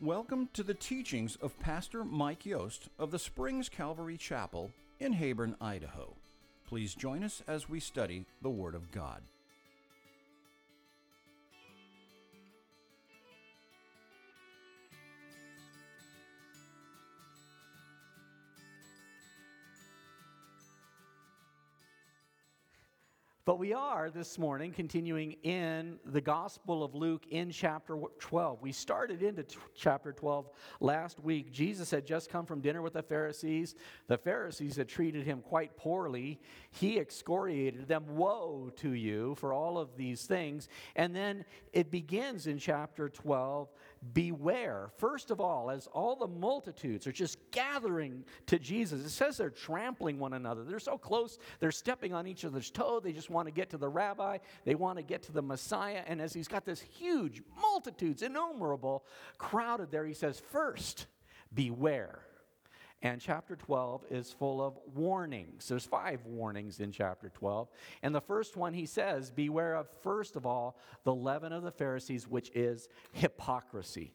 Welcome to the teachings of Pastor Mike Yost of the Springs Calvary Chapel in Heyburn, Idaho. Please join us as we study the Word of God. But we are this morning continuing in the Gospel of Luke in chapter 12. We started into t- chapter 12 last week. Jesus had just come from dinner with the Pharisees. The Pharisees had treated him quite poorly. He excoriated them Woe to you for all of these things. And then it begins in chapter 12 Beware, first of all, as all the multitudes are just gathering to Jesus. It says they're trampling one another. They're so close, they're stepping on each other's toe. They just want to get to the rabbi, they want to get to the Messiah. And as he's got this huge multitudes, innumerable, crowded there, he says, First, beware. And chapter 12 is full of warnings. There's five warnings in chapter 12. And the first one he says, Beware of, first of all, the leaven of the Pharisees, which is hypocrisy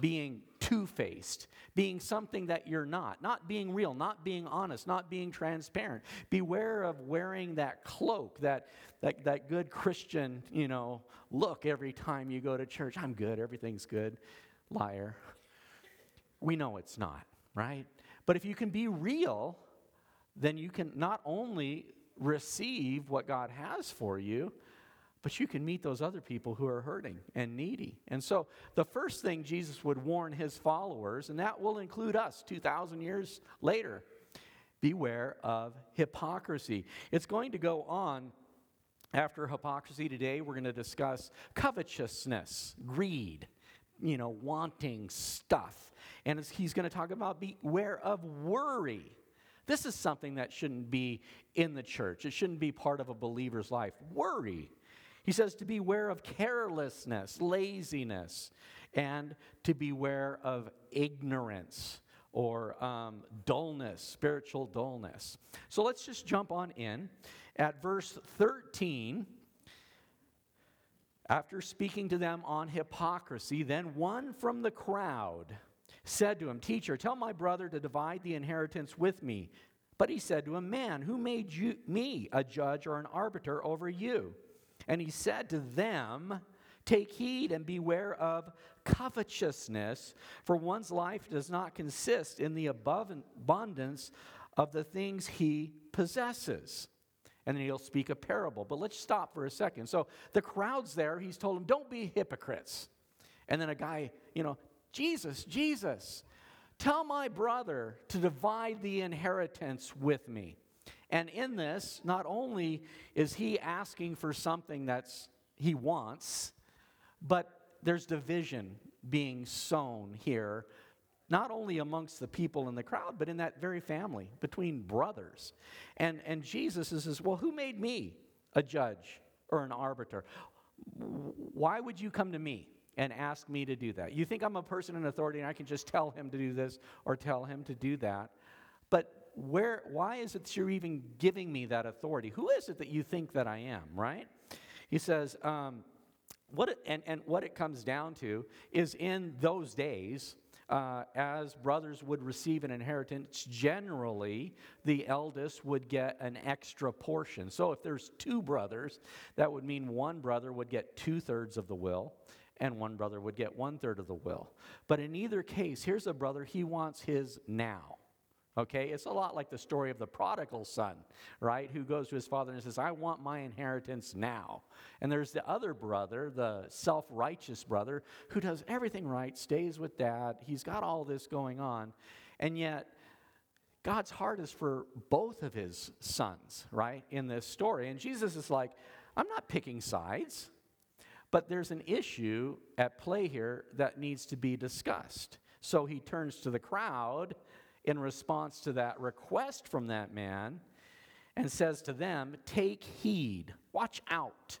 being two faced, being something that you're not, not being real, not being honest, not being transparent. Beware of wearing that cloak, that, that, that good Christian, you know, look every time you go to church. I'm good, everything's good. Liar. We know it's not, right? But if you can be real, then you can not only receive what God has for you, but you can meet those other people who are hurting and needy. And so, the first thing Jesus would warn his followers, and that will include us 2,000 years later beware of hypocrisy. It's going to go on after hypocrisy today. We're going to discuss covetousness, greed, you know, wanting stuff. And he's going to talk about beware of worry. This is something that shouldn't be in the church. It shouldn't be part of a believer's life. Worry. He says to beware of carelessness, laziness, and to beware of ignorance or um, dullness, spiritual dullness. So let's just jump on in. At verse 13, after speaking to them on hypocrisy, then one from the crowd said to him, Teacher, tell my brother to divide the inheritance with me. But he said to him, Man, who made you, me a judge or an arbiter over you? And he said to them, Take heed and beware of covetousness, for one's life does not consist in the abundance of the things he possesses. And then he'll speak a parable. But let's stop for a second. So the crowd's there. He's told them, Don't be hypocrites. And then a guy, you know, Jesus, Jesus, tell my brother to divide the inheritance with me. And in this, not only is he asking for something that's he wants, but there's division being sown here, not only amongst the people in the crowd, but in that very family, between brothers. And, and Jesus says, Well, who made me a judge or an arbiter? Why would you come to me? And ask me to do that. You think I'm a person in authority and I can just tell him to do this or tell him to do that. But where, why is it you're even giving me that authority? Who is it that you think that I am, right? He says, um, what it, and, and what it comes down to is in those days, uh, as brothers would receive an inheritance, generally the eldest would get an extra portion. So if there's two brothers, that would mean one brother would get two thirds of the will, and one brother would get one third of the will. But in either case, here's a brother, he wants his now. Okay, it's a lot like the story of the prodigal son, right? Who goes to his father and says, I want my inheritance now. And there's the other brother, the self righteous brother, who does everything right, stays with dad. He's got all this going on. And yet, God's heart is for both of his sons, right, in this story. And Jesus is like, I'm not picking sides, but there's an issue at play here that needs to be discussed. So he turns to the crowd in response to that request from that man and says to them, Take heed, watch out,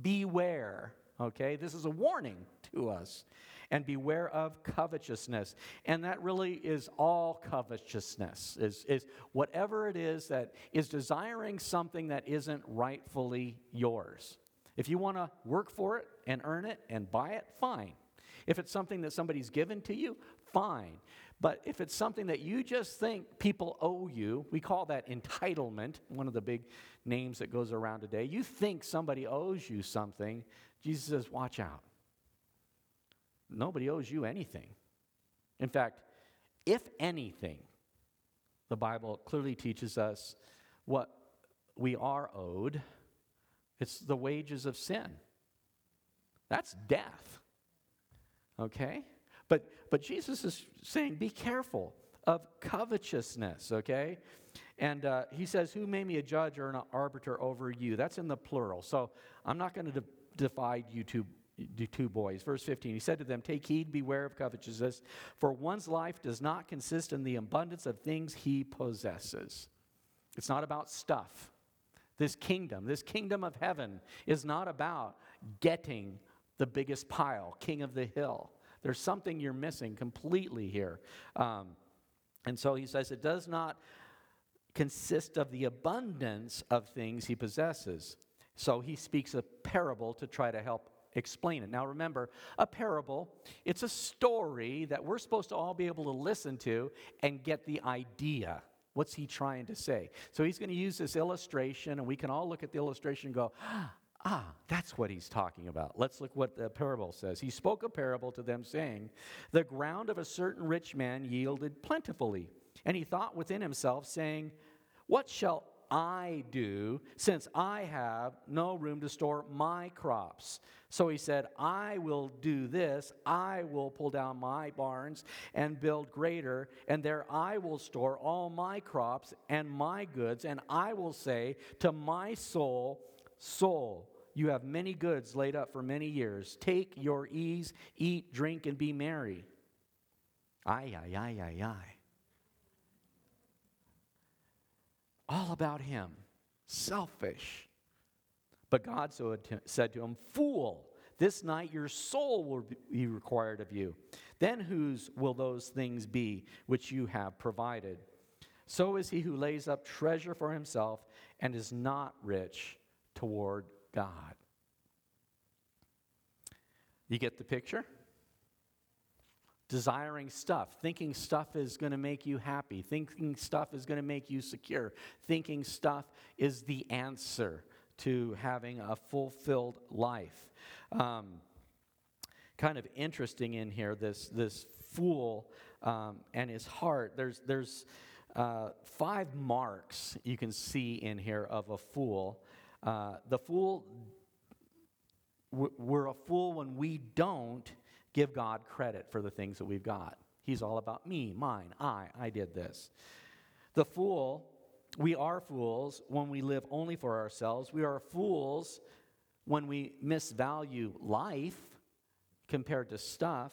beware. Okay, this is a warning to us. And beware of covetousness. And that really is all covetousness, is, is whatever it is that is desiring something that isn't rightfully yours. If you want to work for it and earn it and buy it, fine. If it's something that somebody's given to you, fine. But if it's something that you just think people owe you, we call that entitlement, one of the big names that goes around today. You think somebody owes you something, Jesus says, watch out. Nobody owes you anything. In fact, if anything, the Bible clearly teaches us what we are owed it's the wages of sin. That's death. Okay? But, but Jesus is saying, be careful of covetousness, okay? And uh, he says, Who made me a judge or an arbiter over you? That's in the plural. So I'm not going to divide you two, you two boys. Verse 15, he said to them, Take heed, beware of covetousness, for one's life does not consist in the abundance of things he possesses. It's not about stuff. This kingdom, this kingdom of heaven, is not about getting the biggest pile, king of the hill. There's something you're missing completely here. Um, and so he says it does not consist of the abundance of things he possesses. So he speaks a parable to try to help explain it. Now remember, a parable, it's a story that we're supposed to all be able to listen to and get the idea. What's he trying to say? So he's going to use this illustration, and we can all look at the illustration and go, ah, that's what he's talking about. Let's look what the parable says. He spoke a parable to them, saying, The ground of a certain rich man yielded plentifully. And he thought within himself, saying, What shall I do since I have no room to store my crops? So he said, I will do this. I will pull down my barns and build greater, and there I will store all my crops and my goods. And I will say to my soul, Soul, you have many goods laid up for many years. Take your ease, eat, drink, and be merry. Ay, ay, ay, ay, ay. All about him, selfish. But God so said to him, Fool, this night your soul will be required of you. Then whose will those things be which you have provided? So is he who lays up treasure for himself and is not rich toward God. You get the picture? Desiring stuff, thinking stuff is going to make you happy, thinking stuff is going to make you secure, thinking stuff is the answer to having a fulfilled life. Um, kind of interesting in here, this, this fool um, and his heart. There's, there's uh, five marks you can see in here of a fool. Uh, the fool, we're a fool when we don't give God credit for the things that we've got. He's all about me, mine, I, I did this. The fool, we are fools when we live only for ourselves. We are fools when we misvalue life compared to stuff.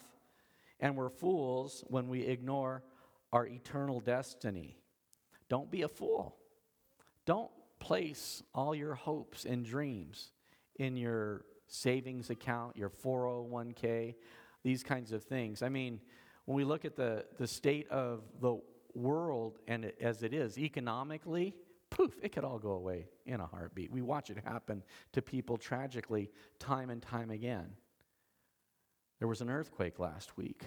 And we're fools when we ignore our eternal destiny. Don't be a fool. Don't place all your hopes and dreams in your savings account, your 401k, these kinds of things. I mean, when we look at the, the state of the world and it, as it is economically, poof, it could all go away in a heartbeat. We watch it happen to people tragically time and time again. There was an earthquake last week.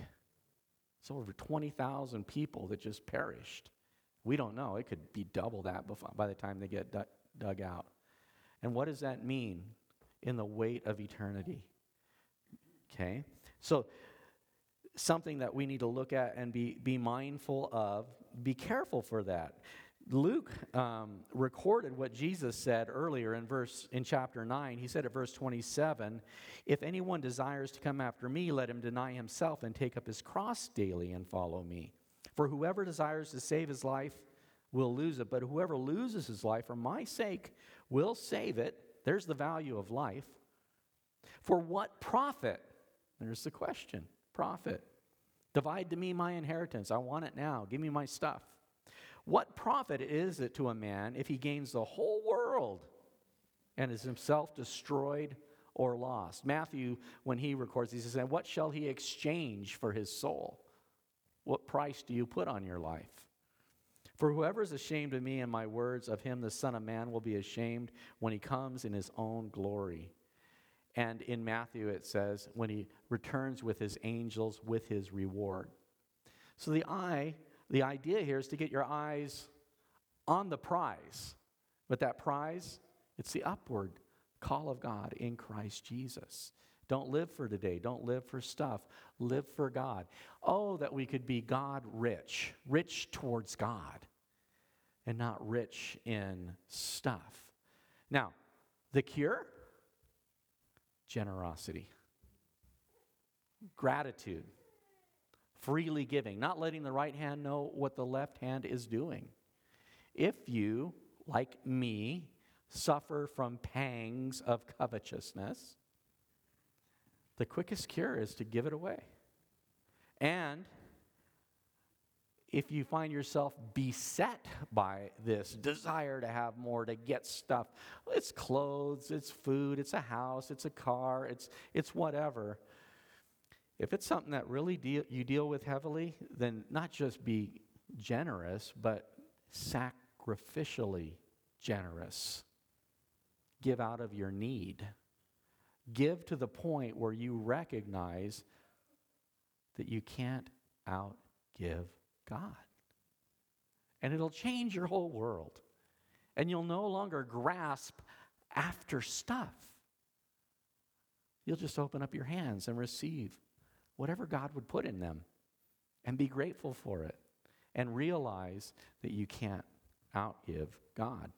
It's over 20,000 people that just perished. We don't know. It could be double that by the time they get dug out. And what does that mean in the weight of eternity? Okay? So, something that we need to look at and be, be mindful of, be careful for that. Luke um, recorded what Jesus said earlier in verse in chapter 9. He said at verse 27, "If anyone desires to come after me, let him deny himself and take up his cross daily and follow me. For whoever desires to save his life will lose it, but whoever loses his life for my sake will save it." There's the value of life. For what profit there's the question profit. Divide to me my inheritance. I want it now. Give me my stuff. What profit is it to a man if he gains the whole world and is himself destroyed or lost? Matthew, when he records, he says, what shall he exchange for his soul? What price do you put on your life? For whoever is ashamed of me and my words, of him the Son of Man will be ashamed when he comes in his own glory And in Matthew, it says, when he returns with his angels with his reward. So the eye, the idea here is to get your eyes on the prize. But that prize, it's the upward call of God in Christ Jesus. Don't live for today. Don't live for stuff. Live for God. Oh, that we could be God rich, rich towards God, and not rich in stuff. Now, the cure? Generosity, gratitude, freely giving, not letting the right hand know what the left hand is doing. If you, like me, suffer from pangs of covetousness, the quickest cure is to give it away. And if you find yourself beset by this desire to have more, to get stuff, it's clothes, it's food, it's a house, it's a car, it's, it's whatever. If it's something that really deal, you deal with heavily, then not just be generous, but sacrificially generous. Give out of your need. Give to the point where you recognize that you can't outgive God. And it'll change your whole world. And you'll no longer grasp after stuff. You'll just open up your hands and receive whatever God would put in them and be grateful for it and realize that you can't outgive God.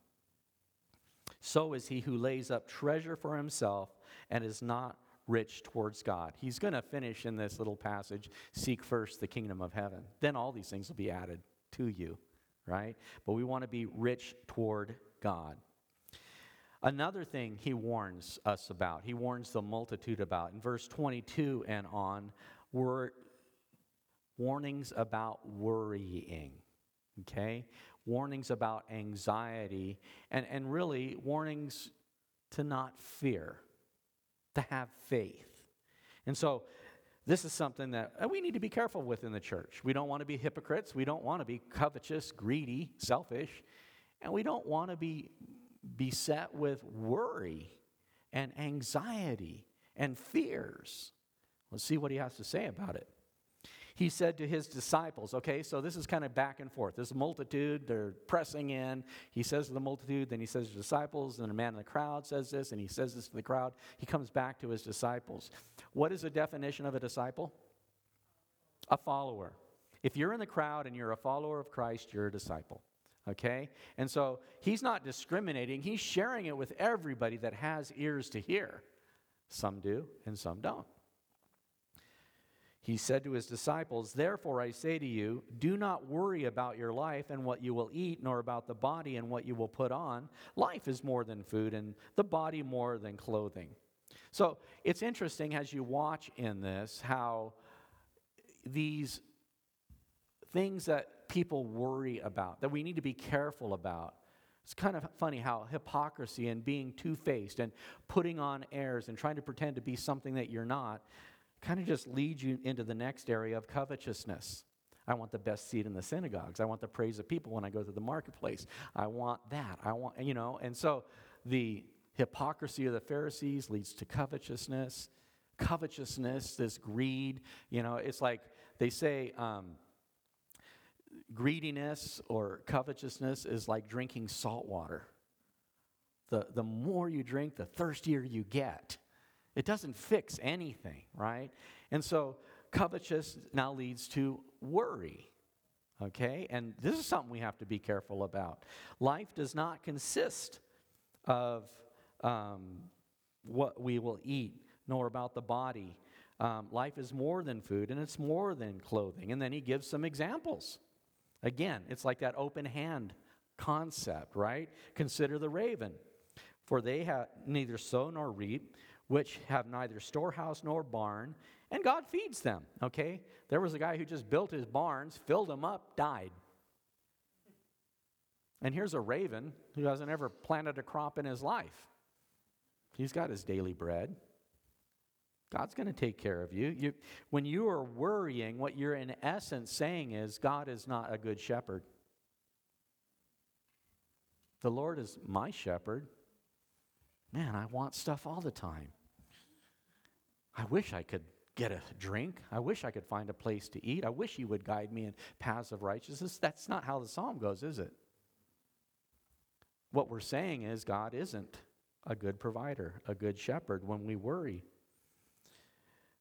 So is he who lays up treasure for himself and is not rich towards God. He's going to finish in this little passage seek first the kingdom of heaven. Then all these things will be added to you, right? But we want to be rich toward God. Another thing he warns us about, he warns the multitude about. In verse 22 and on, were warnings about worrying, okay? Warnings about anxiety, and, and really warnings to not fear to have faith. And so, this is something that uh, we need to be careful with in the church. We don't want to be hypocrites. We don't want to be covetous, greedy, selfish. And we don't want to be beset with worry and anxiety and fears. Let's see what he has to say about it he said to his disciples, okay, so this is kind of back and forth. This multitude, they're pressing in. He says to the multitude, then he says to the disciples, and a man in the crowd says this, and he says this to the crowd. He comes back to his disciples. What is the definition of a disciple? A follower. If you're in the crowd and you're a follower of Christ, you're a disciple. Okay? And so he's not discriminating, he's sharing it with everybody that has ears to hear. Some do, and some don't. He said to his disciples, Therefore I say to you, do not worry about your life and what you will eat, nor about the body and what you will put on. Life is more than food, and the body more than clothing. So it's interesting as you watch in this how these things that people worry about, that we need to be careful about, it's kind of funny how hypocrisy and being two faced and putting on airs and trying to pretend to be something that you're not kind of just leads you into the next area of covetousness. I want the best seat in the synagogues. I want the praise of people when I go to the marketplace. I want that. I want, you know, and so the hypocrisy of the Pharisees leads to covetousness. Covetousness, this greed, you know, it's like they say um, greediness or covetousness is like drinking salt water. The, the more you drink, the thirstier you get. It doesn't fix anything, right? And so covetous now leads to worry. Okay? And this is something we have to be careful about. Life does not consist of um, what we will eat, nor about the body. Um, life is more than food, and it's more than clothing. And then he gives some examples. Again, it's like that open hand concept, right? Consider the raven. For they have neither sow nor reap, which have neither storehouse nor barn, and God feeds them, okay? There was a guy who just built his barns, filled them up, died. And here's a raven who hasn't ever planted a crop in his life. He's got his daily bread. God's going to take care of you. you. When you are worrying, what you're in essence saying is God is not a good shepherd. The Lord is my shepherd. Man, I want stuff all the time. I wish I could get a drink. I wish I could find a place to eat. I wish He would guide me in paths of righteousness. That's not how the psalm goes, is it? What we're saying is God isn't a good provider, a good shepherd when we worry.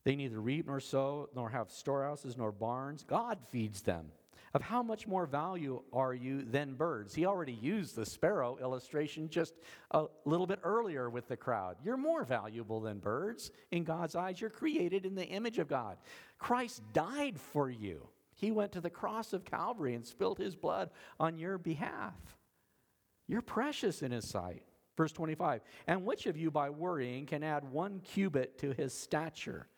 They neither reap nor sow, nor have storehouses nor barns. God feeds them. Of how much more value are you than birds? He already used the sparrow illustration just a little bit earlier with the crowd. You're more valuable than birds in God's eyes. You're created in the image of God. Christ died for you. He went to the cross of Calvary and spilled his blood on your behalf. You're precious in his sight. Verse 25, and which of you by worrying can add one cubit to his stature?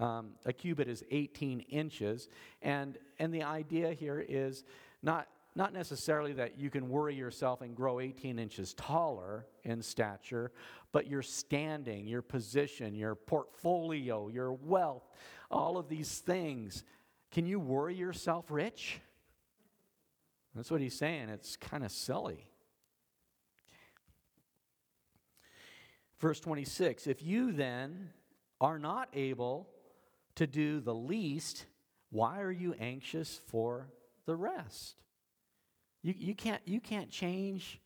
Um, a cubit is 18 inches. And, and the idea here is not, not necessarily that you can worry yourself and grow 18 inches taller in stature, but your standing, your position, your portfolio, your wealth, all of these things. Can you worry yourself rich? That's what he's saying. It's kind of silly. Verse 26 If you then are not able to do the least, why are you anxious for the rest? You, you, can't, you can't change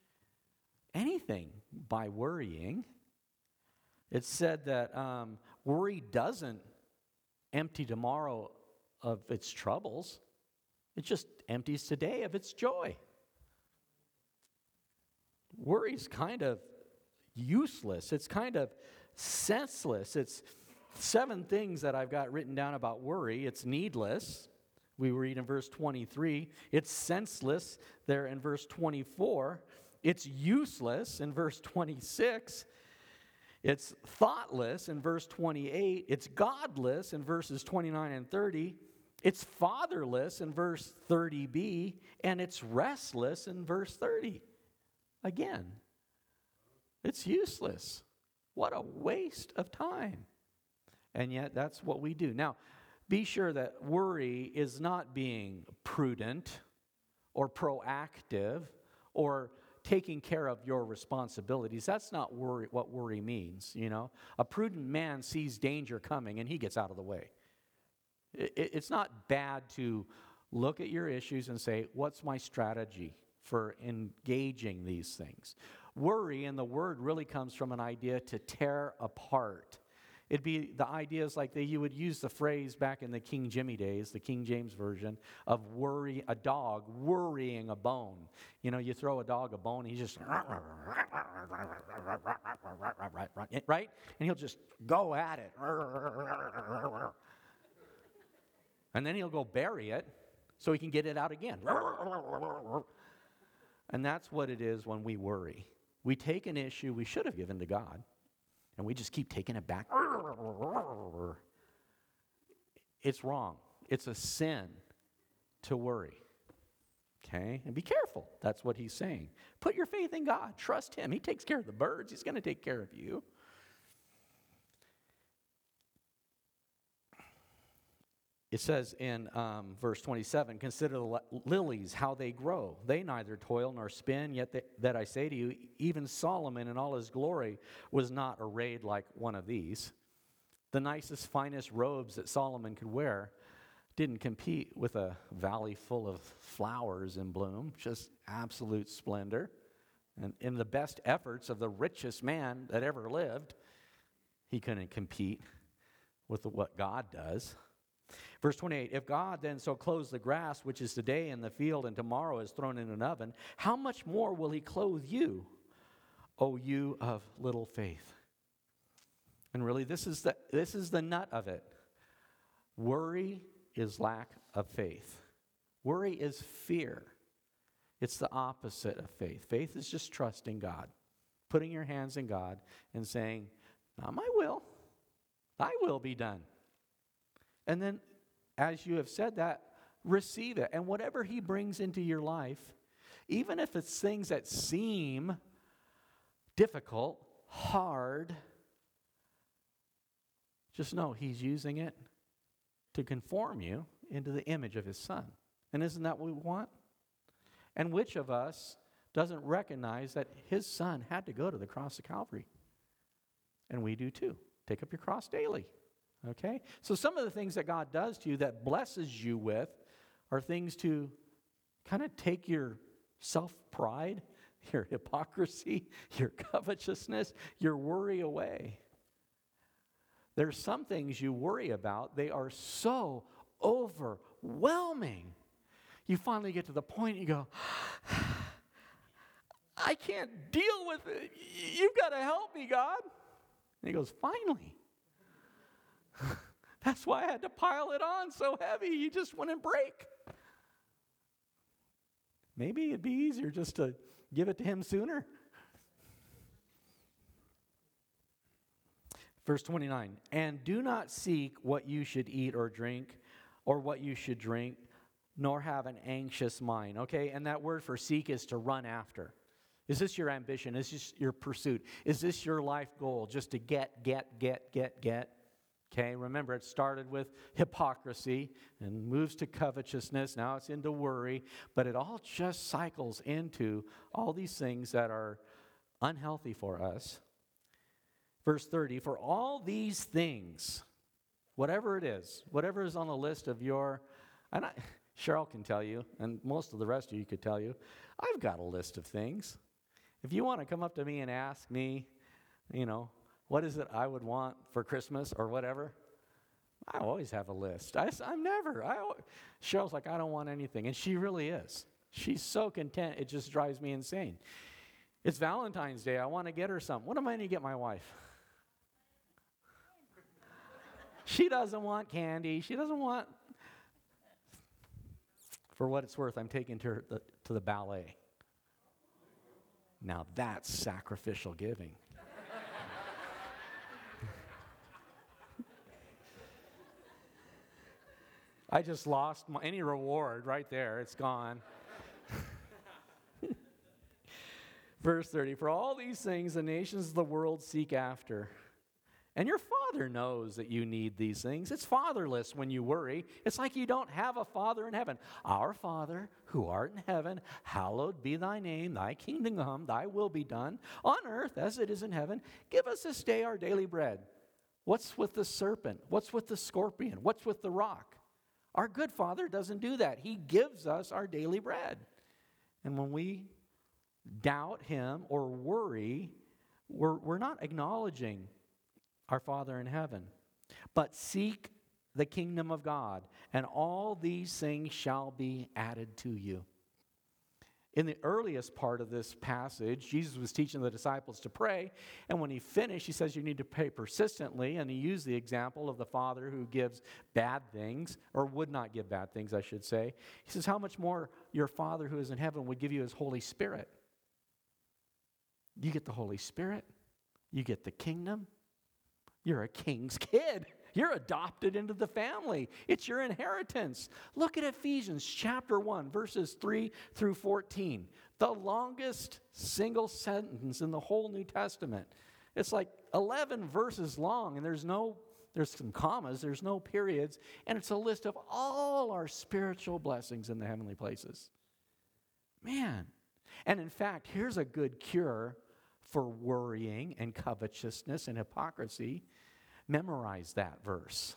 anything by worrying. It's said that um, worry doesn't empty tomorrow of its troubles, it just empties today of its joy. Worry's kind of useless, it's kind of senseless. It's seven things that I've got written down about worry. It's needless. We read in verse 23. It's senseless there in verse 24. It's useless in verse 26. It's thoughtless in verse 28. It's godless in verses 29 and 30. It's fatherless in verse 30b. And it's restless in verse 30. Again, it's useless. What a waste of time. And yet, that's what we do. Now, be sure that worry is not being prudent or proactive or taking care of your responsibilities. That's not worry, what worry means, you know. A prudent man sees danger coming and he gets out of the way. It, it's not bad to look at your issues and say, what's my strategy for engaging these things? Worry in the word really comes from an idea to tear apart It'd be the ideas like that you would use the phrase back in the King Jimmy days, the King James version, of worry a dog worrying a bone. You know, you throw a dog a bone, he's just right? And he'll just go at it. And then he'll go bury it so he can get it out again. And that's what it is when we worry. We take an issue we should have given to God and we just keep taking it back. It's wrong. It's a sin to worry. Okay? And be careful. That's what he's saying. Put your faith in God. Trust him. He takes care of the birds, he's going to take care of you. It says in um, verse 27 Consider the lilies, how they grow. They neither toil nor spin, yet they, that I say to you, even Solomon in all his glory was not arrayed like one of these. The nicest, finest robes that Solomon could wear didn't compete with a valley full of flowers in bloom, just absolute splendor. And in the best efforts of the richest man that ever lived, he couldn't compete with what God does. Verse 28 If God then so clothes the grass, which is today in the field and tomorrow is thrown in an oven, how much more will he clothe you, O you of little faith? And really, this is the, this is the nut of it. Worry is lack of faith, worry is fear. It's the opposite of faith. Faith is just trusting God, putting your hands in God and saying, Not my will, thy will be done. And then as you have said that, receive it. And whatever He brings into your life, even if it's things that seem difficult, hard, just know He's using it to conform you into the image of His Son. And isn't that what we want? And which of us doesn't recognize that His Son had to go to the cross of Calvary? And we do too. Take up your cross daily. Okay? So some of the things that God does to you that blesses you with are things to kind of take your self pride, your hypocrisy, your covetousness, your worry away. There's some things you worry about, they are so overwhelming. You finally get to the point you go, I can't deal with it. You've got to help me, God. And he goes, Finally. That's why I had to pile it on so heavy. You just wouldn't break. Maybe it'd be easier just to give it to him sooner. Verse 29 And do not seek what you should eat or drink, or what you should drink, nor have an anxious mind. Okay, and that word for seek is to run after. Is this your ambition? Is this your pursuit? Is this your life goal? Just to get, get, get, get, get? Okay, remember it started with hypocrisy and moves to covetousness. Now it's into worry, but it all just cycles into all these things that are unhealthy for us. Verse 30 For all these things, whatever it is, whatever is on the list of your, and I, Cheryl can tell you, and most of the rest of you could tell you, I've got a list of things. If you want to come up to me and ask me, you know, what is it I would want for Christmas or whatever? I always have a list. I, am never. I, Cheryl's like, I don't want anything. And she really is. She's so content, it just drives me insane. It's Valentine's Day. I want to get her something. What am I going to get my wife? she doesn't want candy. She doesn't want. For what it's worth, I'm taking her to, to the ballet. Now that's sacrificial giving. I just lost my, any reward right there. It's gone. Verse 30 For all these things the nations of the world seek after. And your father knows that you need these things. It's fatherless when you worry. It's like you don't have a father in heaven. Our Father, who art in heaven, hallowed be thy name. Thy kingdom come, thy will be done on earth as it is in heaven. Give us this day our daily bread. What's with the serpent? What's with the scorpion? What's with the rock? Our good Father doesn't do that. He gives us our daily bread. And when we doubt Him or worry, we're, we're not acknowledging our Father in heaven. But seek the kingdom of God, and all these things shall be added to you. In the earliest part of this passage, Jesus was teaching the disciples to pray. And when he finished, he says, You need to pray persistently. And he used the example of the father who gives bad things, or would not give bad things, I should say. He says, How much more your Father who is in heaven would give you his Holy Spirit? You get the Holy Spirit, you get the kingdom, you're a king's kid. You're adopted into the family. It's your inheritance. Look at Ephesians chapter 1, verses 3 through 14. The longest single sentence in the whole New Testament. It's like 11 verses long, and there's no there's some commas, there's no periods, and it's a list of all our spiritual blessings in the heavenly places. Man. And in fact, here's a good cure for worrying and covetousness and hypocrisy memorize that verse.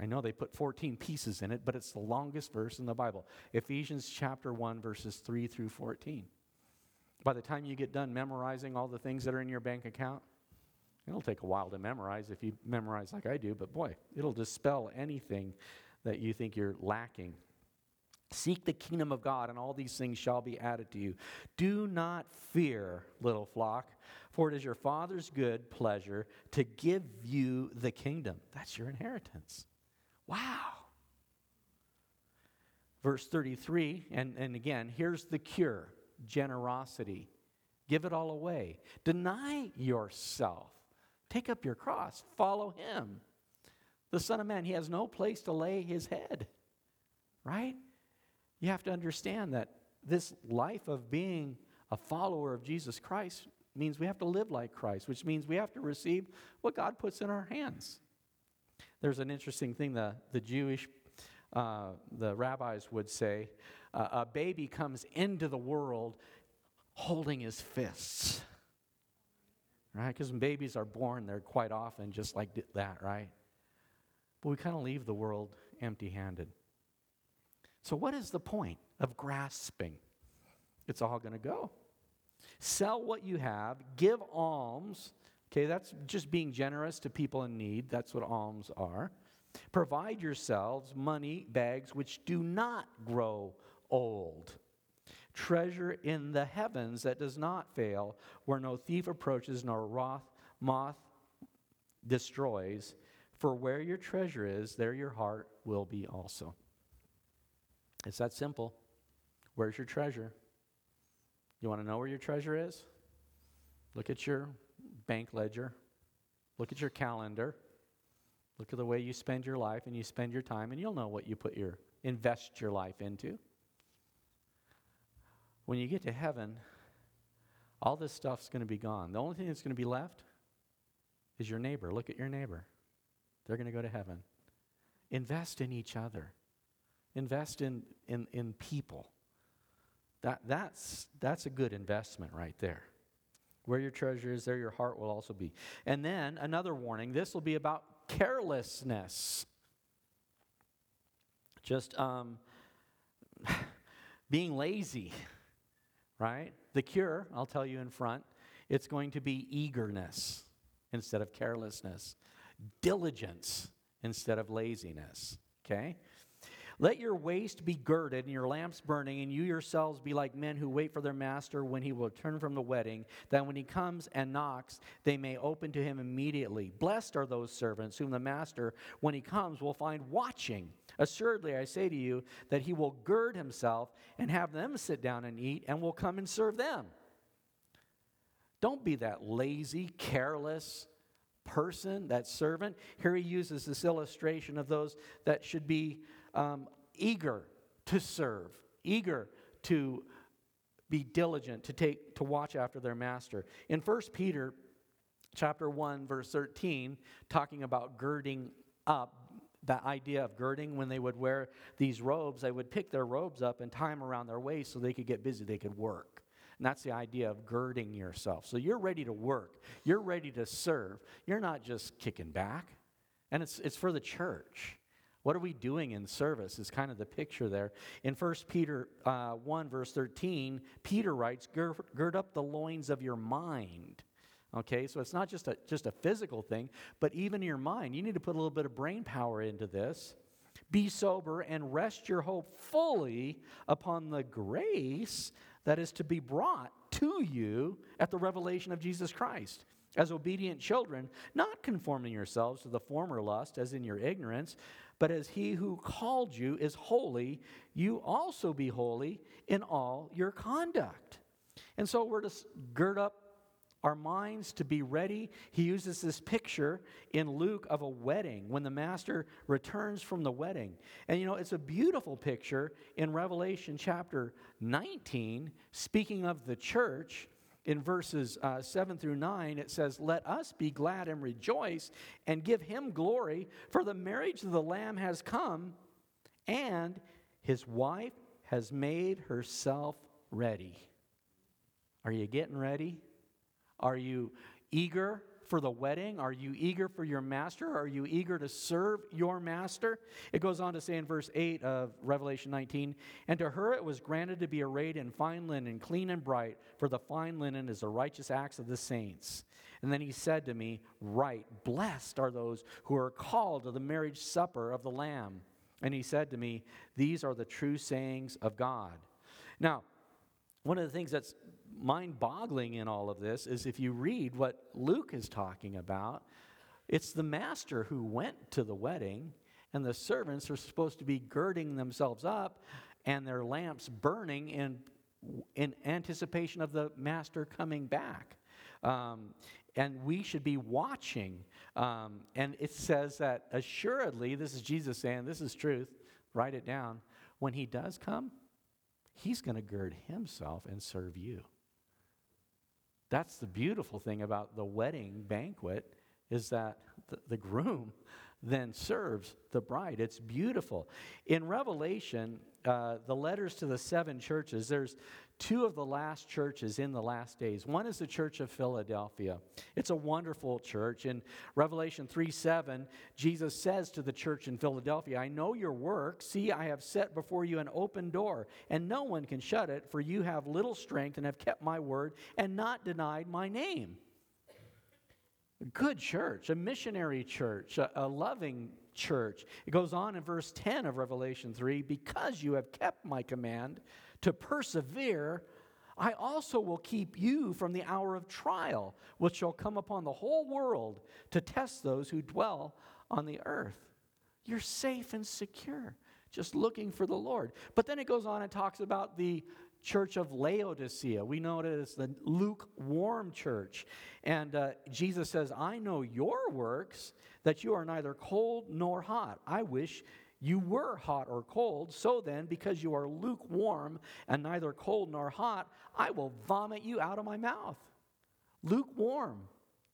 I know they put 14 pieces in it, but it's the longest verse in the Bible. Ephesians chapter 1, verses 3 through 14. By the time you get done memorizing all the things that are in your bank account, it'll take a while to memorize if you memorize like I do, but boy, it'll dispel anything that you think you're lacking. Seek the kingdom of God, and all these things shall be added to you. Do not fear, little flock, for it is your Father's good pleasure to give you the kingdom. That's your inheritance. Wow. Verse 33, and, and again, here's the cure generosity. Give it all away. Deny yourself. Take up your cross. Follow him. The Son of Man, he has no place to lay his head, right? You have to understand that this life of being a follower of Jesus Christ means we have to live like Christ, which means we have to receive what God puts in our hands. There's an interesting thing the, the Jewish, uh, the rabbis would say uh, a baby comes into the world holding his fists. Right? Because when babies are born, they're quite often just like that, right? but we kind of leave the world empty handed. So, what is the point of grasping? It's all going to go. Sell what you have, give alms. Okay, that's just being generous to people in need. That's what alms are. Provide yourselves money bags which do not grow old. Treasure in the heavens that does not fail, where no thief approaches nor wrath, moth destroys. For where your treasure is, there your heart will be also. It's that simple. Where's your treasure? You want to know where your treasure is? Look at your bank ledger. Look at your calendar. Look at the way you spend your life and you spend your time, and you'll know what you put your invest your life into. When you get to heaven, all this stuff's going to be gone. The only thing that's going to be left is your neighbor. Look at your neighbor. They're going to go to heaven. Invest in each other. Invest in, in, in people. That, that's, that's a good investment right there. Where your treasure is, there your heart will also be. And then another warning this will be about carelessness. Just um, being lazy, right? The cure, I'll tell you in front, it's going to be eagerness instead of carelessness, diligence instead of laziness, okay? Let your waist be girded and your lamps burning, and you yourselves be like men who wait for their master when he will return from the wedding, that when he comes and knocks, they may open to him immediately. Blessed are those servants whom the master, when he comes, will find watching. Assuredly, I say to you that he will gird himself and have them sit down and eat, and will come and serve them. Don't be that lazy, careless person, that servant. Here he uses this illustration of those that should be um, eager to serve, eager to be diligent to take to watch after their master. In 1 Peter chapter 1 verse 13 talking about girding up that idea of girding when they would wear these robes they would pick their robes up and tie them around their waist so they could get busy they could work. And that's the idea of girding yourself. So you're ready to work. You're ready to serve. You're not just kicking back. And it's, it's for the church what are we doing in service is kind of the picture there. In 1 Peter uh, 1, verse 13, Peter writes, gird, up the loins of your mind. Okay, so it's not just a, just a physical thing, but even your mind. You need to put a little bit of brain power into this. Be sober and rest your hope fully upon the grace that is to be brought to you at the revelation of Jesus Christ as obedient children, not conforming yourselves to the former lust as in your ignorance, but as he who called you is holy, you also be holy in all your conduct. And so we're to gird up our minds to be ready. He uses this picture in Luke of a wedding when the master returns from the wedding. And you know, it's a beautiful picture in Revelation chapter 19, speaking of the church in verses uh, 7 through 9, it says, Let us be glad and rejoice and give him glory, for the marriage of the Lamb has come, and his wife has made herself ready. Are you getting ready? Are you eager for the wedding? Are you eager for your master? Are you eager to serve your master? It goes on to say in verse 8 of Revelation 19 And to her it was granted to be arrayed in fine linen, clean and bright, for the fine linen is the righteous acts of the saints. And then he said to me, Right, blessed are those who are called to the marriage supper of the Lamb. And he said to me, These are the true sayings of God. Now, one of the things that's mind boggling in all of this is if you read what Luke is talking about, it's the master who went to the wedding, and the servants are supposed to be girding themselves up and their lamps burning in, in anticipation of the master coming back. Um, and we should be watching. Um, and it says that assuredly, this is Jesus saying, this is truth, write it down. When he does come, he's going to gird himself and serve you. That's the beautiful thing about the wedding banquet is that the, groom then serves the bride. It's beautiful. In Revelation, uh, the letters to the seven churches, there's two of the last churches in the last days. One is the church of Philadelphia. It's a wonderful church. In Revelation 3 7, Jesus says to the church in Philadelphia, I know your work. See, I have set before you an open door, and no one can shut it, for you have little strength and have kept my word and not denied my name. A good church, a missionary church, a, a loving church. It goes on in verse 10 of Revelation 3 because you have kept my command to persevere, I also will keep you from the hour of trial, which shall come upon the whole world to test those who dwell on the earth. You're safe and secure, just looking for the Lord. But then it goes on and talks about the church of Laodicea. We know it as the lukewarm church. And uh, Jesus says, I know your works, that you are neither cold nor hot. I wish you were hot or cold. So then, because you are lukewarm and neither cold nor hot, I will vomit you out of my mouth. Lukewarm,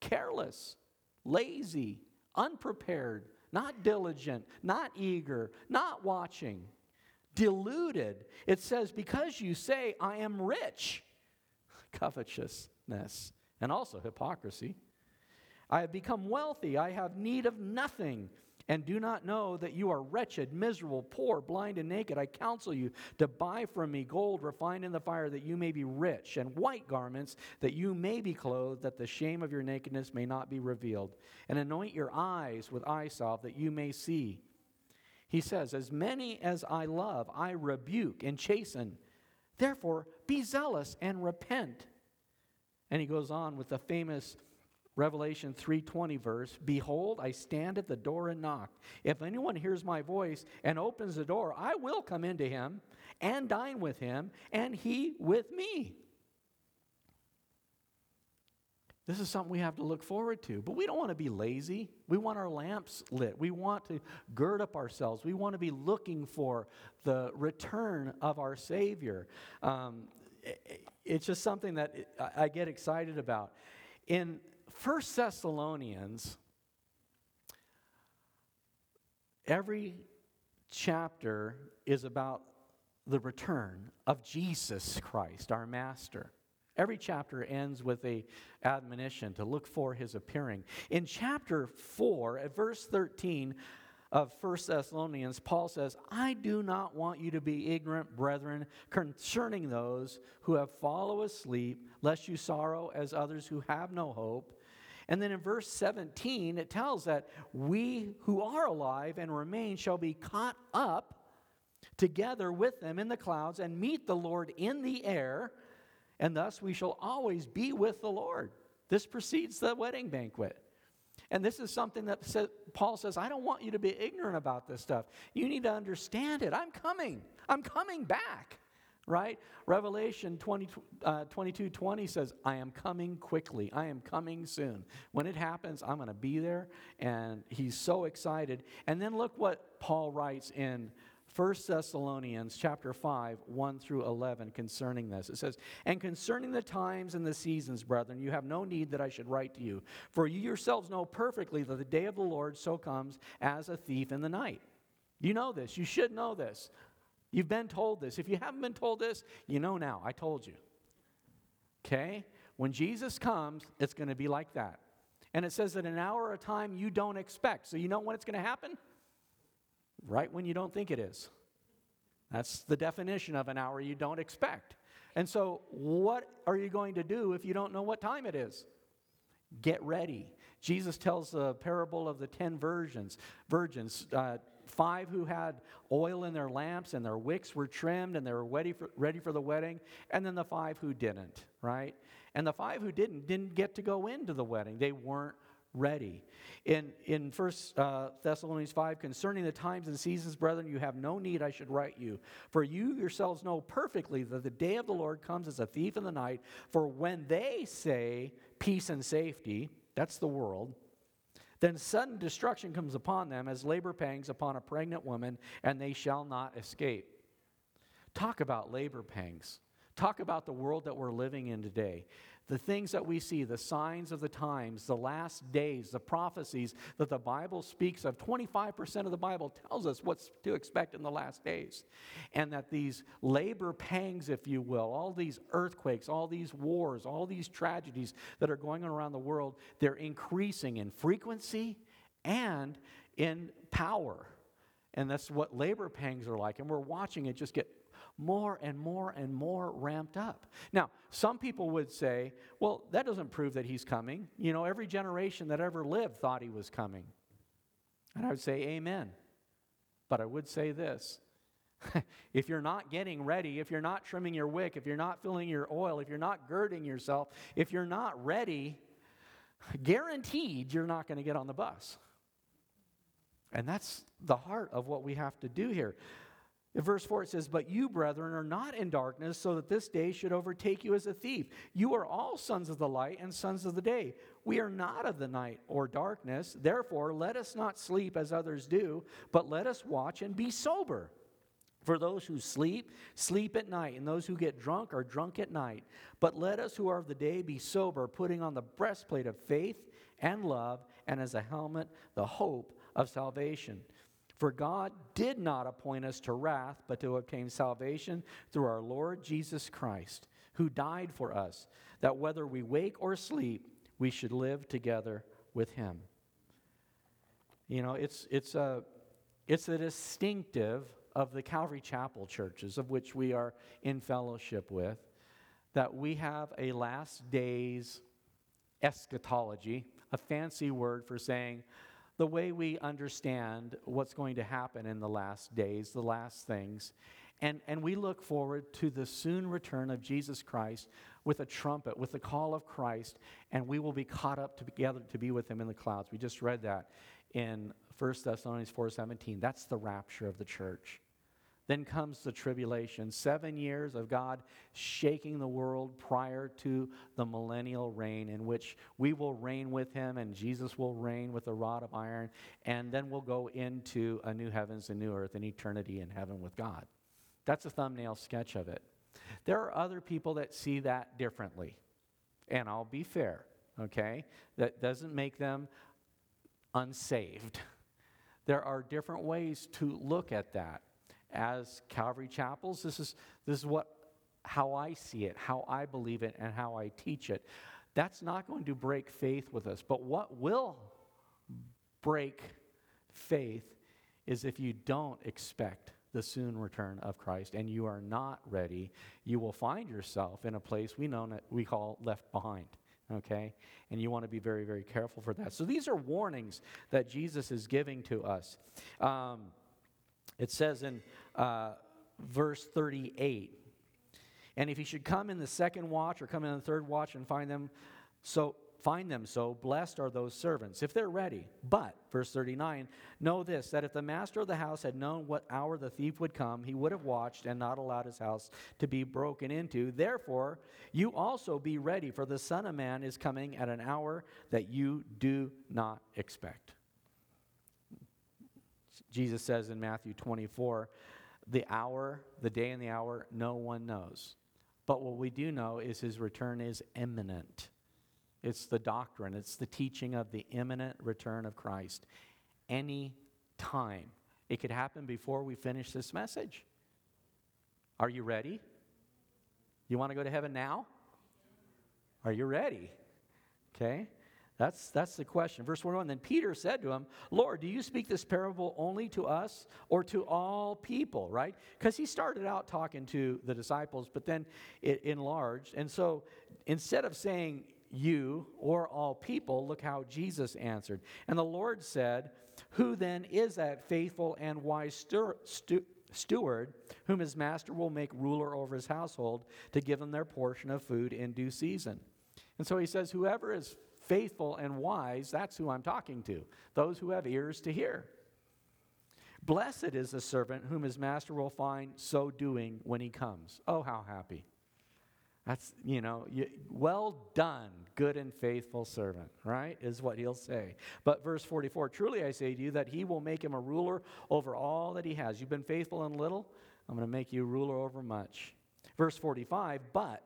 careless, lazy, unprepared, not diligent, not eager, not watching, deluded. It says, because you say, I am rich, covetousness, and also hypocrisy. I have become wealthy. I have need of nothing and do not know that you are wretched, miserable, poor, blind, and naked, I counsel you to buy from me gold refined in the fire, that you may be rich, and white garments, that you may be clothed, that the shame of your nakedness may not be revealed. And anoint your eyes with eye salve, that you may see. He says, As many as I love, I rebuke and chasten. Therefore, be zealous and repent. And he goes on with the famous Revelation 3:20 verse, behold, I stand at the door and knock. If anyone hears my voice and opens the door, I will come into him and dine with him and he with me. This is something we have to look forward to. But we don't want to be lazy. We want our lamps lit. We want to gird up ourselves. We want to be looking for the return of our Savior. Um, it's just something that I get excited about. In First Thessalonians, every chapter is about the return of Jesus Christ, our Master. Every chapter ends with a admonition to look for his appearing. In chapter 4, at verse 13 of 1 Thessalonians, Paul says, I do not want you to be ignorant, brethren, concerning those who have fallen asleep, lest you sorrow as others who have no hope. And then in verse 17, it tells that we who are alive and remain shall be caught up together with them in the clouds and meet the Lord in the air, and thus we shall always be with the Lord. This precedes the wedding banquet. And this is something that Paul says, I don't want you to be ignorant about this stuff. You need to understand it. I'm coming. I'm coming back right? Revelation 20, uh, 22 20 says, I am coming quickly. I am coming soon. When it happens, I'm going to be there. And he's so excited. And then look what Paul writes in 1 Thessalonians chapter 5, 1 through 11 concerning this. It says, And concerning the times and the seasons, brethren, you have no need that I should write to you. For you yourselves know perfectly that the day of the Lord so comes as a thief in the night. You know this. You should know this. You've been told this. If you haven't been told this, you know now. I told you. Okay? When Jesus comes, it's going to be like that. And it says that an hour a time you don't expect. So you know when it's going to happen? Right when you don't think it is. That's the definition of an hour you don't expect. And so, what are you going to do if you don't know what time it is? Get ready. Jesus tells the parable of the ten virgins. Virgins, uh, five who had oil in their lamps and their wicks were trimmed and they were ready for, ready for the wedding, and then the five who didn't, right? And the five who didn't didn't get to go into the wedding. They weren't ready. In, in 1 uh, Thessalonians 5, concerning the times and seasons, brethren, you have no need I should write you. For you yourselves know perfectly that the day of the Lord comes as a thief in the night. For when they say peace and safety, that's the world, then sudden destruction comes upon them as labor pangs upon a pregnant woman, and they shall not escape. Talk about labor pangs. Talk about the world that we're living in today. The things that we see, the signs of the times, the last days, the prophecies that the Bible speaks of, 25% of the Bible tells us what's to expect in the last days. And that these labor pangs, if you will, all these earthquakes, all these wars, all these tragedies that are going on around the world, they're increasing in frequency and in power. And that's what labor pangs are like. And we're watching it just get more and more and more ramped up. Now, some people would say, well, that doesn't prove that he's coming. You know, every generation that ever lived thought he was coming. And I would say, Amen. But I would say this if you're not getting ready, if you're not trimming your wick, if you're not filling your oil, if you're not girding yourself, if you're not ready, guaranteed you're not going to get on the bus. And that's the heart of what we have to do here. In verse 4, it says, But you, brethren, are not in darkness, so that this day should overtake you as a thief. You are all sons of the light and sons of the day. We are not of the night or darkness. Therefore, let us not sleep as others do, but let us watch and be sober. For those who sleep, sleep at night, and those who get drunk are drunk at night. But let us who are of the day be sober, putting on the breastplate of faith and love, and as a helmet, the hope of salvation. For God did not appoint us to wrath, but to obtain salvation through our Lord Jesus Christ, who died for us, that whether we wake or sleep, we should live together with him. You know, it's, it's, a, it's a distinctive of the Calvary Chapel churches, of which we are in fellowship with, that we have a last days eschatology, a fancy word for saying, the way we understand what's going to happen in the last days, the last things. And, and we look forward to the soon return of Jesus Christ with a trumpet, with the call of Christ, and we will be caught up together to be with him in the clouds. We just read that in 1 Thessalonians 4:17. That's the rapture of the church. Then comes the tribulation, seven years of God shaking the world prior to the millennial reign, in which we will reign with him and Jesus will reign with a rod of iron, and then we'll go into a new heavens and new earth and eternity in heaven with God. That's a thumbnail sketch of it. There are other people that see that differently, and I'll be fair, okay? That doesn't make them unsaved. There are different ways to look at that as Calvary Chapels. This is, this is what, how I see it, how I believe it, and how I teach it. That's not going to break faith with us. But what will break faith is if you don't expect the soon return of Christ and you are not ready, you will find yourself in a place we know we call left behind. Okay? And you want to be very, very careful for that. So these are warnings that Jesus is giving to us. Um, it says in uh, verse 38 And if he should come in the second watch or come in the third watch and find them so find them so blessed are those servants if they're ready. But verse 39 know this that if the master of the house had known what hour the thief would come he would have watched and not allowed his house to be broken into. Therefore you also be ready for the son of man is coming at an hour that you do not expect Jesus says in Matthew 24, the hour, the day and the hour, no one knows. But what we do know is his return is imminent. It's the doctrine, it's the teaching of the imminent return of Christ. Any time. It could happen before we finish this message. Are you ready? You want to go to heaven now? Are you ready? Okay. That's, that's the question. Verse 41 Then Peter said to him, Lord, do you speak this parable only to us or to all people, right? Because he started out talking to the disciples, but then it enlarged. And so instead of saying you or all people, look how Jesus answered. And the Lord said, Who then is that faithful and wise stu- stu- steward whom his master will make ruler over his household to give them their portion of food in due season? And so he says, Whoever is faithful and wise, that's who I'm talking to, those who have ears to hear. Blessed is the servant whom his master will find so doing when he comes. Oh, how happy. That's, you know, you, well done, good and faithful servant, right? Is what he'll say. But verse 44 Truly I say to you that he will make him a ruler over all that he has. You've been faithful in little, I'm going to make you ruler over much. Verse 45 But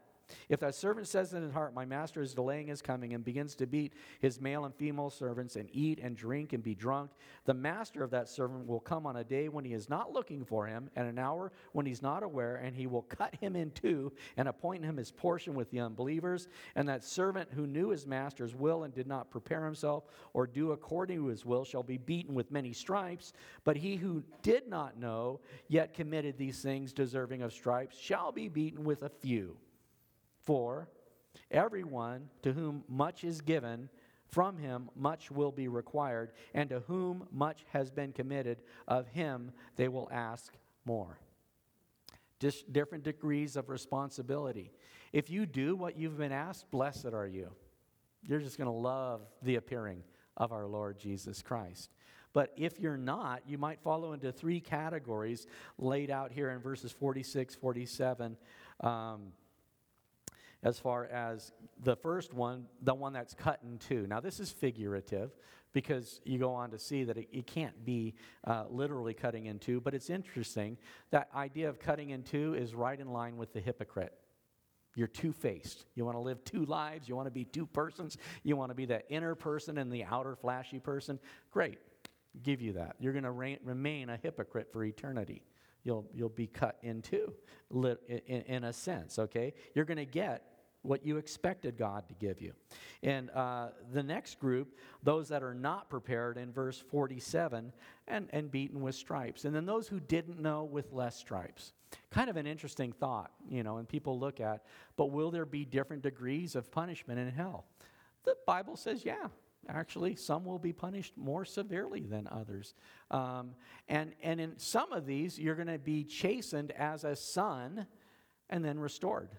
If that servant says in his heart, My master is delaying his coming, and begins to beat his male and female servants, and eat and drink and be drunk, the master of that servant will come on a day when he is not looking for him, and an hour when he's not aware, and he will cut him in two and appoint him his portion with the unbelievers. And that servant who knew his master's will and did not prepare himself or do according to his will shall be beaten with many stripes. But he who did not know, yet committed these things deserving of stripes, shall be beaten with a few. For everyone to whom much is given, from him much will be required, and to whom much has been committed, of him they will ask more. Different degrees of responsibility. If you do what you've been asked, blessed are you. You're just going to love the appearing of our Lord Jesus Christ. But if you're not, you might follow into three categories laid out here in verses 46, 47. Um, as far as the first one, the one that's cut in two. Now, this is figurative because you go on to see that it, it can't be uh, literally cutting in two, but it's interesting. That idea of cutting in two is right in line with the hypocrite. You're two faced. You want to live two lives. You want to be two persons. You want to be the inner person and the outer flashy person. Great. Give you that. You're going to re- remain a hypocrite for eternity you'll, you'll be cut in two, in, in a sense, okay? You're going to get what you expected God to give you. And uh, the next group, those that are not prepared in verse 47 and, and beaten with stripes. And then those who didn't know with less stripes. Kind of an interesting thought, you know, and people look at, but will there be different degrees of punishment in hell? The Bible says, yeah, Actually, some will be punished more severely than others. Um, and, and in some of these, you're going to be chastened as a son and then restored.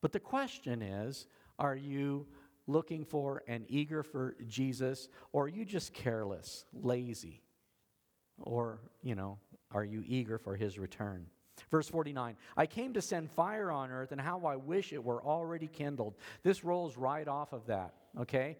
But the question is are you looking for and eager for Jesus, or are you just careless, lazy? Or, you know, are you eager for his return? Verse 49 I came to send fire on earth, and how I wish it were already kindled. This rolls right off of that, okay?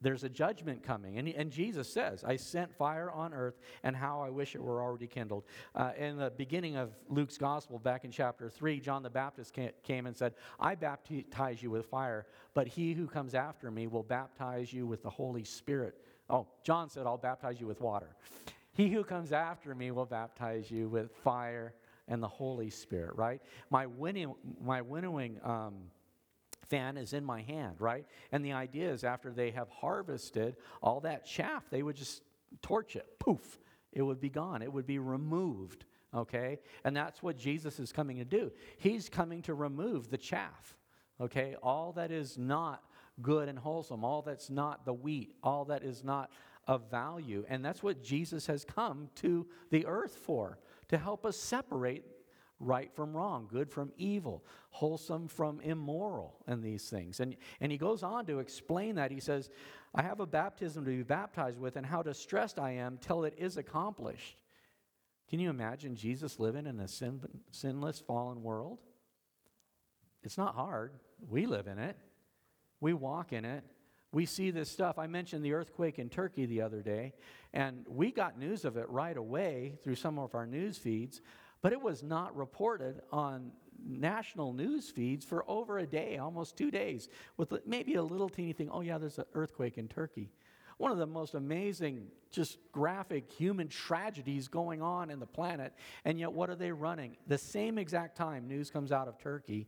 There's a judgment coming. And, and Jesus says, I sent fire on earth, and how I wish it were already kindled. Uh, in the beginning of Luke's gospel, back in chapter 3, John the Baptist came and said, I baptize you with fire, but he who comes after me will baptize you with the Holy Spirit. Oh, John said, I'll baptize you with water. He who comes after me will baptize you with fire and the Holy Spirit, right? My, winning, my winnowing. Um, fan is in my hand, right? And the idea is after they have harvested all that chaff, they would just torch it, poof, it would be gone, it would be removed, okay? And that's what Jesus is coming to do. He's coming to remove the chaff, okay? All that is not good and wholesome, all that's not the wheat, all that is not of value. And that's what Jesus has come to the earth for, to help us separate right from wrong, good from evil, wholesome from immoral, and these things. And, and he goes on to explain that. He says, I have a baptism to be baptized with, and how distressed I am till it is accomplished. Can you imagine Jesus living in a sin, sinless, fallen world? It's not hard. We live in it, we walk in it. We see this stuff. I mentioned the earthquake in Turkey the other day, and we got news of it right away through some of our news feeds. But it was not reported on national news feeds for over a day, almost two days, with maybe a little teeny thing. Oh, yeah, there's an earthquake in Turkey. One of the most amazing, just graphic human tragedies going on in the planet. And yet, what are they running? The same exact time news comes out of Turkey,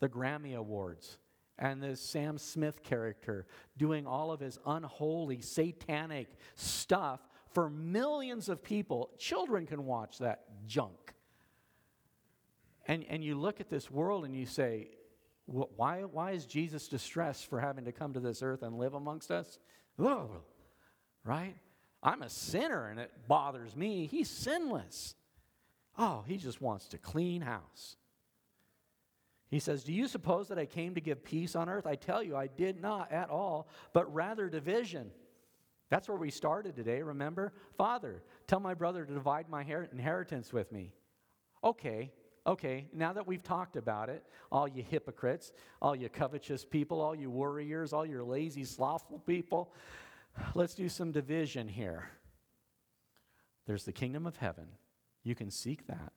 the Grammy Awards and this Sam Smith character doing all of his unholy, satanic stuff for millions of people. Children can watch that junk. And, and you look at this world and you say, why, why is Jesus distressed for having to come to this earth and live amongst us? Ugh, right? I'm a sinner and it bothers me. He's sinless. Oh, he just wants to clean house. He says, Do you suppose that I came to give peace on earth? I tell you, I did not at all, but rather division. That's where we started today, remember? Father, tell my brother to divide my inheritance with me. Okay, Okay, now that we've talked about it, all you hypocrites, all you covetous people, all you worriers, all your lazy, slothful people, let's do some division here. There's the kingdom of heaven. You can seek that,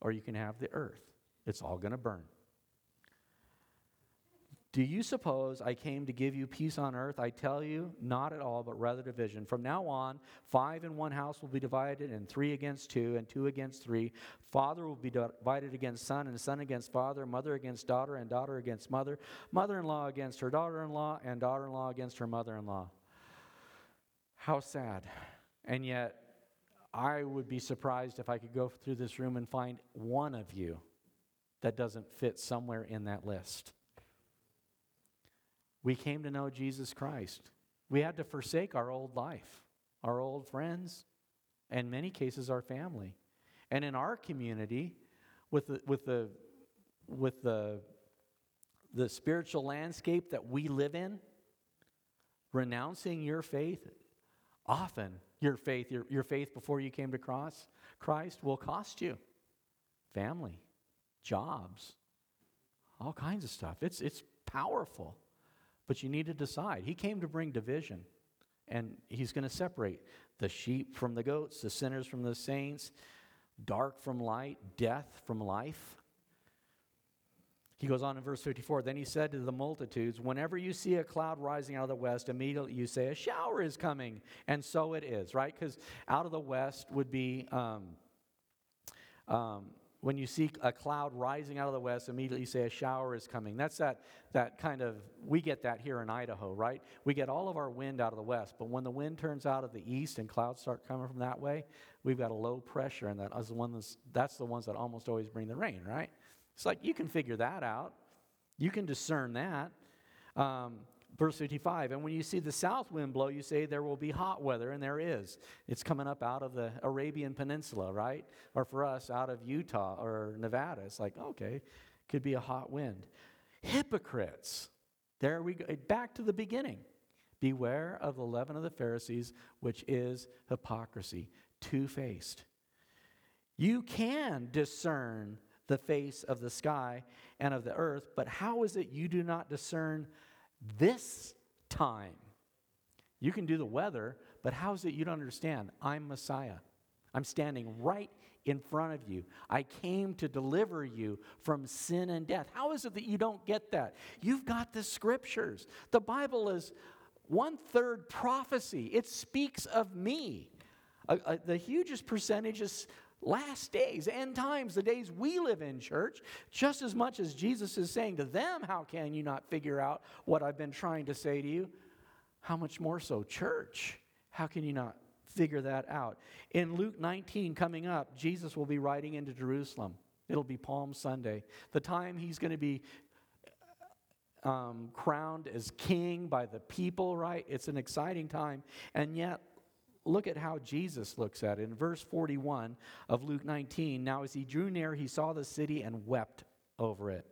or you can have the earth. It's all going to burn. Do you suppose I came to give you peace on earth? I tell you, not at all, but rather division. From now on, five in one house will be divided, and three against two, and two against three. Father will be divided against son, and son against father, mother against daughter, and daughter against mother, mother in law against her daughter in law, and daughter in law against her mother in law. How sad. And yet, I would be surprised if I could go through this room and find one of you that doesn't fit somewhere in that list. We came to know Jesus Christ. We had to forsake our old life, our old friends, and many cases our family. And in our community, with the, with the, with the, the spiritual landscape that we live in, renouncing your faith, often your faith, your, your faith before you came to cross, Christ will cost you family, jobs, all kinds of stuff. It's, it's powerful. But you need to decide. He came to bring division, and he's going to separate the sheep from the goats, the sinners from the saints, dark from light, death from life. He goes on in verse 54 Then he said to the multitudes, Whenever you see a cloud rising out of the west, immediately you say, A shower is coming. And so it is, right? Because out of the west would be um, um, when you see a cloud rising out of the west, immediately say a shower is coming. That's that, that kind of, we get that here in Idaho, right? We get all of our wind out of the west, but when the wind turns out of the east and clouds start coming from that way, we've got a low pressure, and that is the one that's, that's the ones that almost always bring the rain, right? It's like you can figure that out. You can discern that. Um, Verse 55 And when you see the south wind blow, you say there will be hot weather, and there is. It's coming up out of the Arabian Peninsula, right? Or for us, out of Utah or Nevada. It's like, okay, could be a hot wind. Hypocrites. There we go. Back to the beginning. Beware of the leaven of the Pharisees, which is hypocrisy, two faced. You can discern the face of the sky and of the earth, but how is it you do not discern this time. You can do the weather, but how is it you don't understand? I'm Messiah. I'm standing right in front of you. I came to deliver you from sin and death. How is it that you don't get that? You've got the scriptures. The Bible is one third prophecy, it speaks of me. Uh, uh, the hugest percentage is last days, end times, the days we live in, church, just as much as Jesus is saying to them, How can you not figure out what I've been trying to say to you? How much more so, church? How can you not figure that out? In Luke 19 coming up, Jesus will be riding into Jerusalem. It'll be Palm Sunday, the time he's going to be um, crowned as king by the people, right? It's an exciting time. And yet, look at how Jesus looks at it. In verse 41 of Luke 19, now as he drew near, he saw the city and wept over it,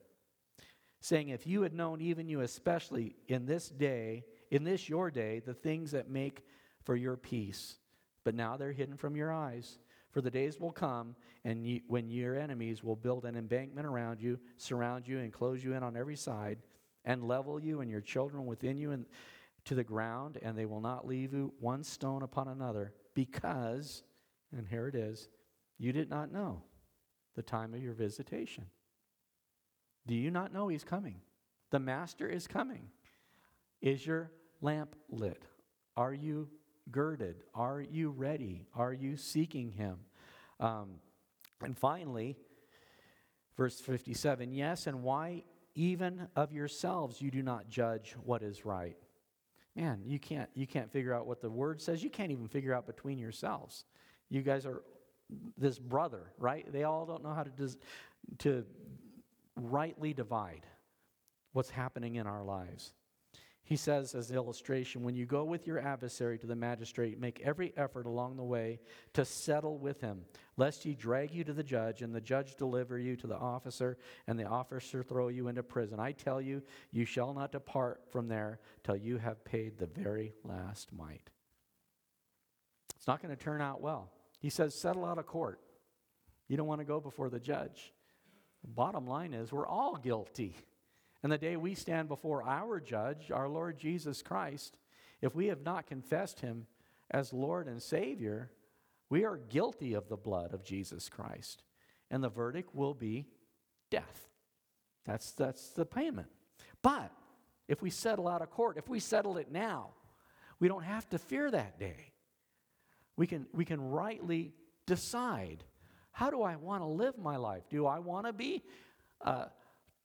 saying, If you had known, even you especially, in this day, in this your day, the things that make for your peace, but now they're hidden from your eyes. For the days will come and you, when your enemies will build an embankment around you, surround you, and close you in on every side, and level you and your children within you, and to the ground, and they will not leave you one stone upon another, because, and here it is, you did not know the time of your visitation. Do you not know he's coming? The master is coming. Is your lamp lit? Are you girded? Are you ready? Are you seeking him? Um, and finally, verse 57 yes, and why even of yourselves you do not judge what is right? Man, you can't, you can't figure out what the word says. You can't even figure out between yourselves. You guys are this brother, right? They all don't know how to, dis- to rightly divide what's happening in our lives. He says, as an illustration, when you go with your adversary to the magistrate, make every effort along the way to settle with him, lest he drag you to the judge, and the judge deliver you to the officer, and the officer throw you into prison. I tell you, you shall not depart from there till you have paid the very last mite. It's not going to turn out well. He says, settle out of court. You don't want to go before the judge. bottom line is, we're all guilty. And the day we stand before our judge, our Lord Jesus Christ, if we have not confessed him as Lord and Savior, we are guilty of the blood of Jesus Christ. And the verdict will be death. That's, that's the payment. But if we settle out of court, if we settle it now, we don't have to fear that day. We can, we can rightly decide how do I want to live my life? Do I want to be uh,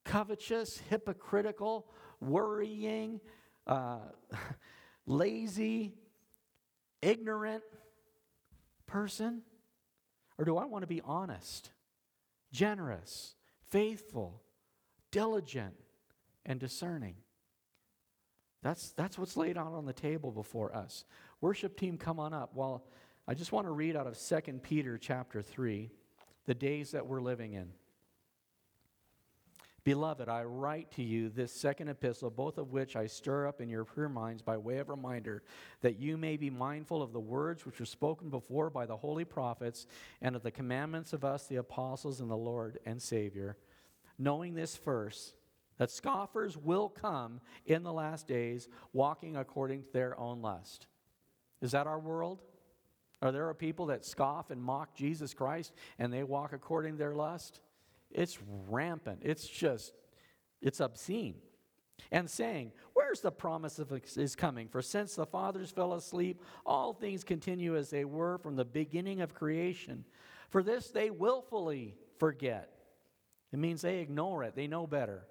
covetous, hypocritical, worrying, uh, lazy, ignorant person? Or do I want to be honest, generous, faithful, diligent, and discerning? That's, that's what's laid out on the table before us. Worship team, come on up. Well, I just want to read out of 2 Peter chapter 3, the days that we're living in. Beloved, I write to you this second epistle, both of which I stir up in your pure minds by way of reminder, that you may be mindful of the words which were spoken before by the holy prophets, and of the commandments of us, the apostles, and the Lord and Savior. Knowing this first, that scoffers will come in the last days, walking according to their own lust. Is that our world? Are there people that scoff and mock Jesus Christ and they walk according to their lust? It's rampant. It's just, it's obscene. And saying, Where's the promise of his coming? For since the fathers fell asleep, all things continue as they were from the beginning of creation. For this they willfully forget. It means they ignore it, they know better.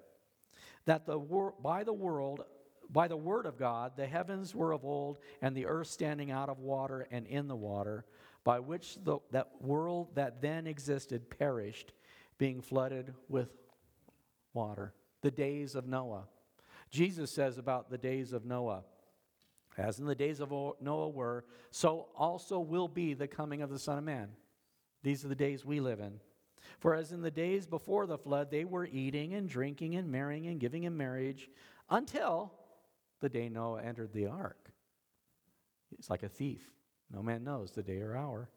That the wor- by the world, by the word of God, the heavens were of old, and the earth standing out of water and in the water, by which the, that world that then existed perished being flooded with water. The days of Noah. Jesus says about the days of Noah, as in the days of Noah were, so also will be the coming of the Son of Man. These are the days we live in. For as in the days before the flood, they were eating and drinking and marrying and giving in marriage until the day Noah entered the ark. It's like a thief. No man knows the day or hour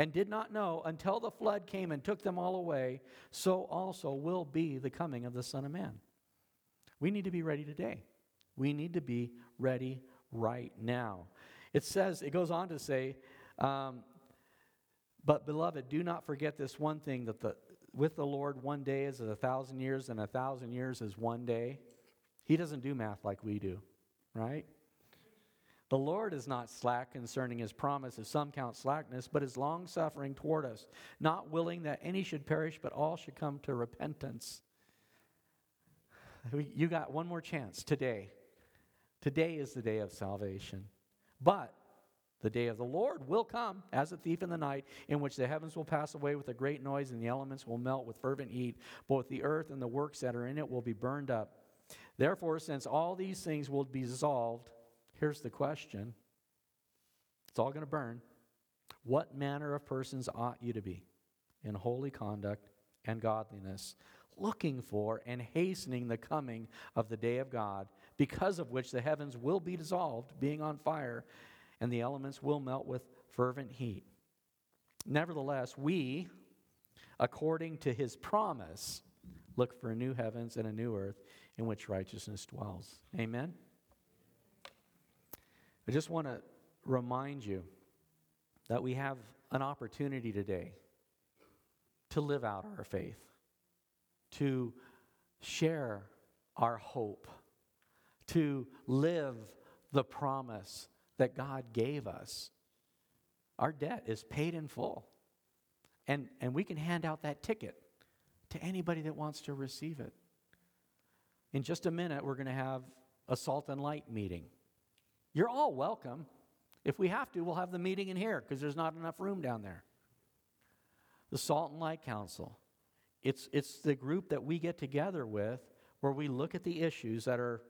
and did not know until the flood came and took them all away, so also will be the coming of the Son of Man. We need to be ready today. We need to be ready right now. It says, it goes on to say, um, but beloved, do not forget this one thing that the, with the Lord, one day is a thousand years, and a thousand years is one day. He doesn't do math like we do, right? The Lord is not slack concerning his promise, as some count slackness, but is long suffering toward us, not willing that any should perish, but all should come to repentance. You got one more chance today. Today is the day of salvation. But the day of the Lord will come as a thief in the night, in which the heavens will pass away with a great noise, and the elements will melt with fervent heat. Both the earth and the works that are in it will be burned up. Therefore, since all these things will be dissolved, Here's the question it's all going to burn. What manner of persons ought you to be in holy conduct and godliness, looking for and hastening the coming of the day of God, because of which the heavens will be dissolved, being on fire, and the elements will melt with fervent heat? Nevertheless, we, according to his promise, look for a new heavens and a new earth in which righteousness dwells. Amen. I just want to remind you that we have an opportunity today to live out our faith, to share our hope, to live the promise that God gave us. Our debt is paid in full. And, and we can hand out that ticket to anybody that wants to receive it. In just a minute, we're going to have a salt and light meeting. You're all welcome. If we have to, we'll have the meeting in here because there's not enough room down there. The Salt and Light Council. It's, it's the group that we get together with where we look at the issues that are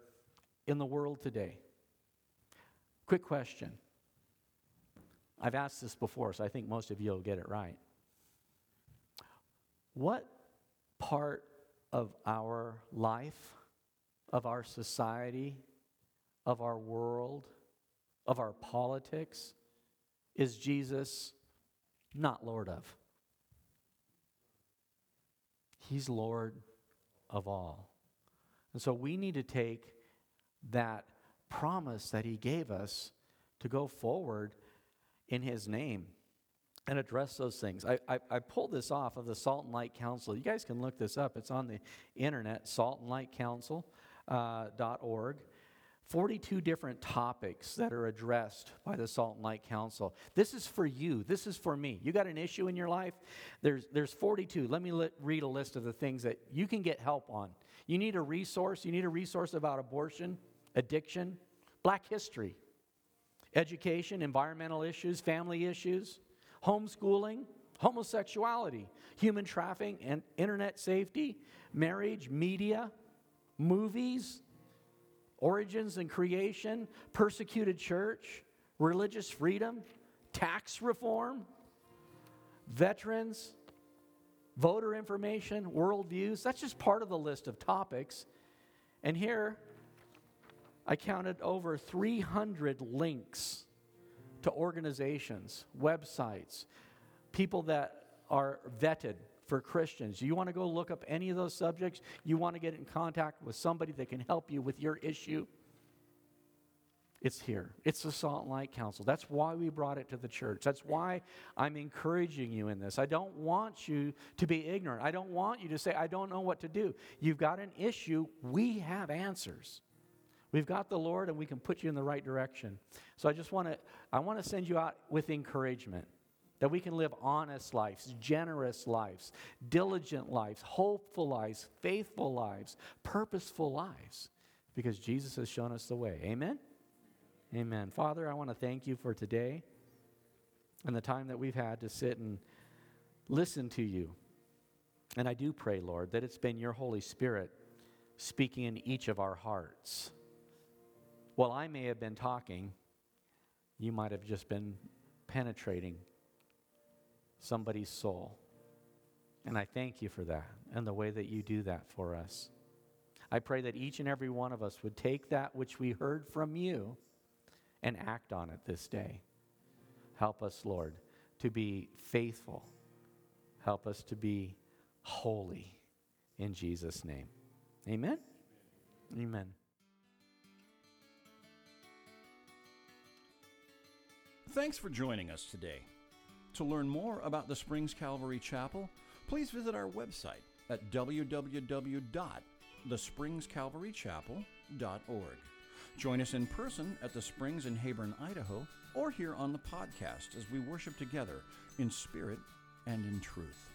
in the world today. Quick question. I've asked this before, so I think most of you will get it right. What part of our life, of our society, of our world, of our politics, is Jesus not Lord of. He's Lord of all. And so we need to take that promise that He gave us to go forward in His name and address those things. I, I, I, pulled this off of the Salt and Light Council. You guys can look this up, it's on the internet, Salt and Light Council. uh, 42 different topics that are addressed by the Salt and Light Council. This is for you. This is for me. You got an issue in your life? There's, there's 42. Let me li- read a list of the things that you can get help on. You need a resource. You need a resource about abortion, addiction, black history, education, environmental issues, family issues, homeschooling, homosexuality, human trafficking, and internet safety, marriage, media, movies, origins and creation, persecuted church, religious freedom, tax reform, veterans, voter information, worldviews. That's just part of the list of topics. And here, I counted over 300 links to organizations, websites, people that are vetted for Christians. You want to go look up any of those subjects? You want to get in contact with somebody that can help you with your issue? It's here. It's the Salt and Light Council. That's why we brought it to the church. That's why I'm encouraging you in this. I don't want you to be ignorant. I don't want you to say, I don't know what to do. You've got an issue. We have answers. We've got the Lord and we can put you in the right direction. So I just want to I want to send you out with encouragement that we can live honest lives, generous lives, diligent lives, hopeful lives, faithful lives, purposeful lives, because Jesus has shown us the way. Amen? Amen. Father, I want to thank you for today and the time that we've had to sit and listen to you. And I do pray, Lord, that it's been your Holy Spirit speaking in each of our hearts. While I may have been talking, you might have just been penetrating somebody's soul. And I thank you for that and the way that you do that for us. I pray that each and every one of us would take that which we heard from you and act on it this day. Help us, Lord, to be faithful. Help us to be holy in Jesus' name. Amen. Amen. Thanks for joining us today. To learn more about the Springs Calvary Chapel, please visit our website at www.thespringscalvarychapel.org. Join us in person at the Springs in Heyburn, Idaho, or here on the podcast as we worship together in spirit and in truth.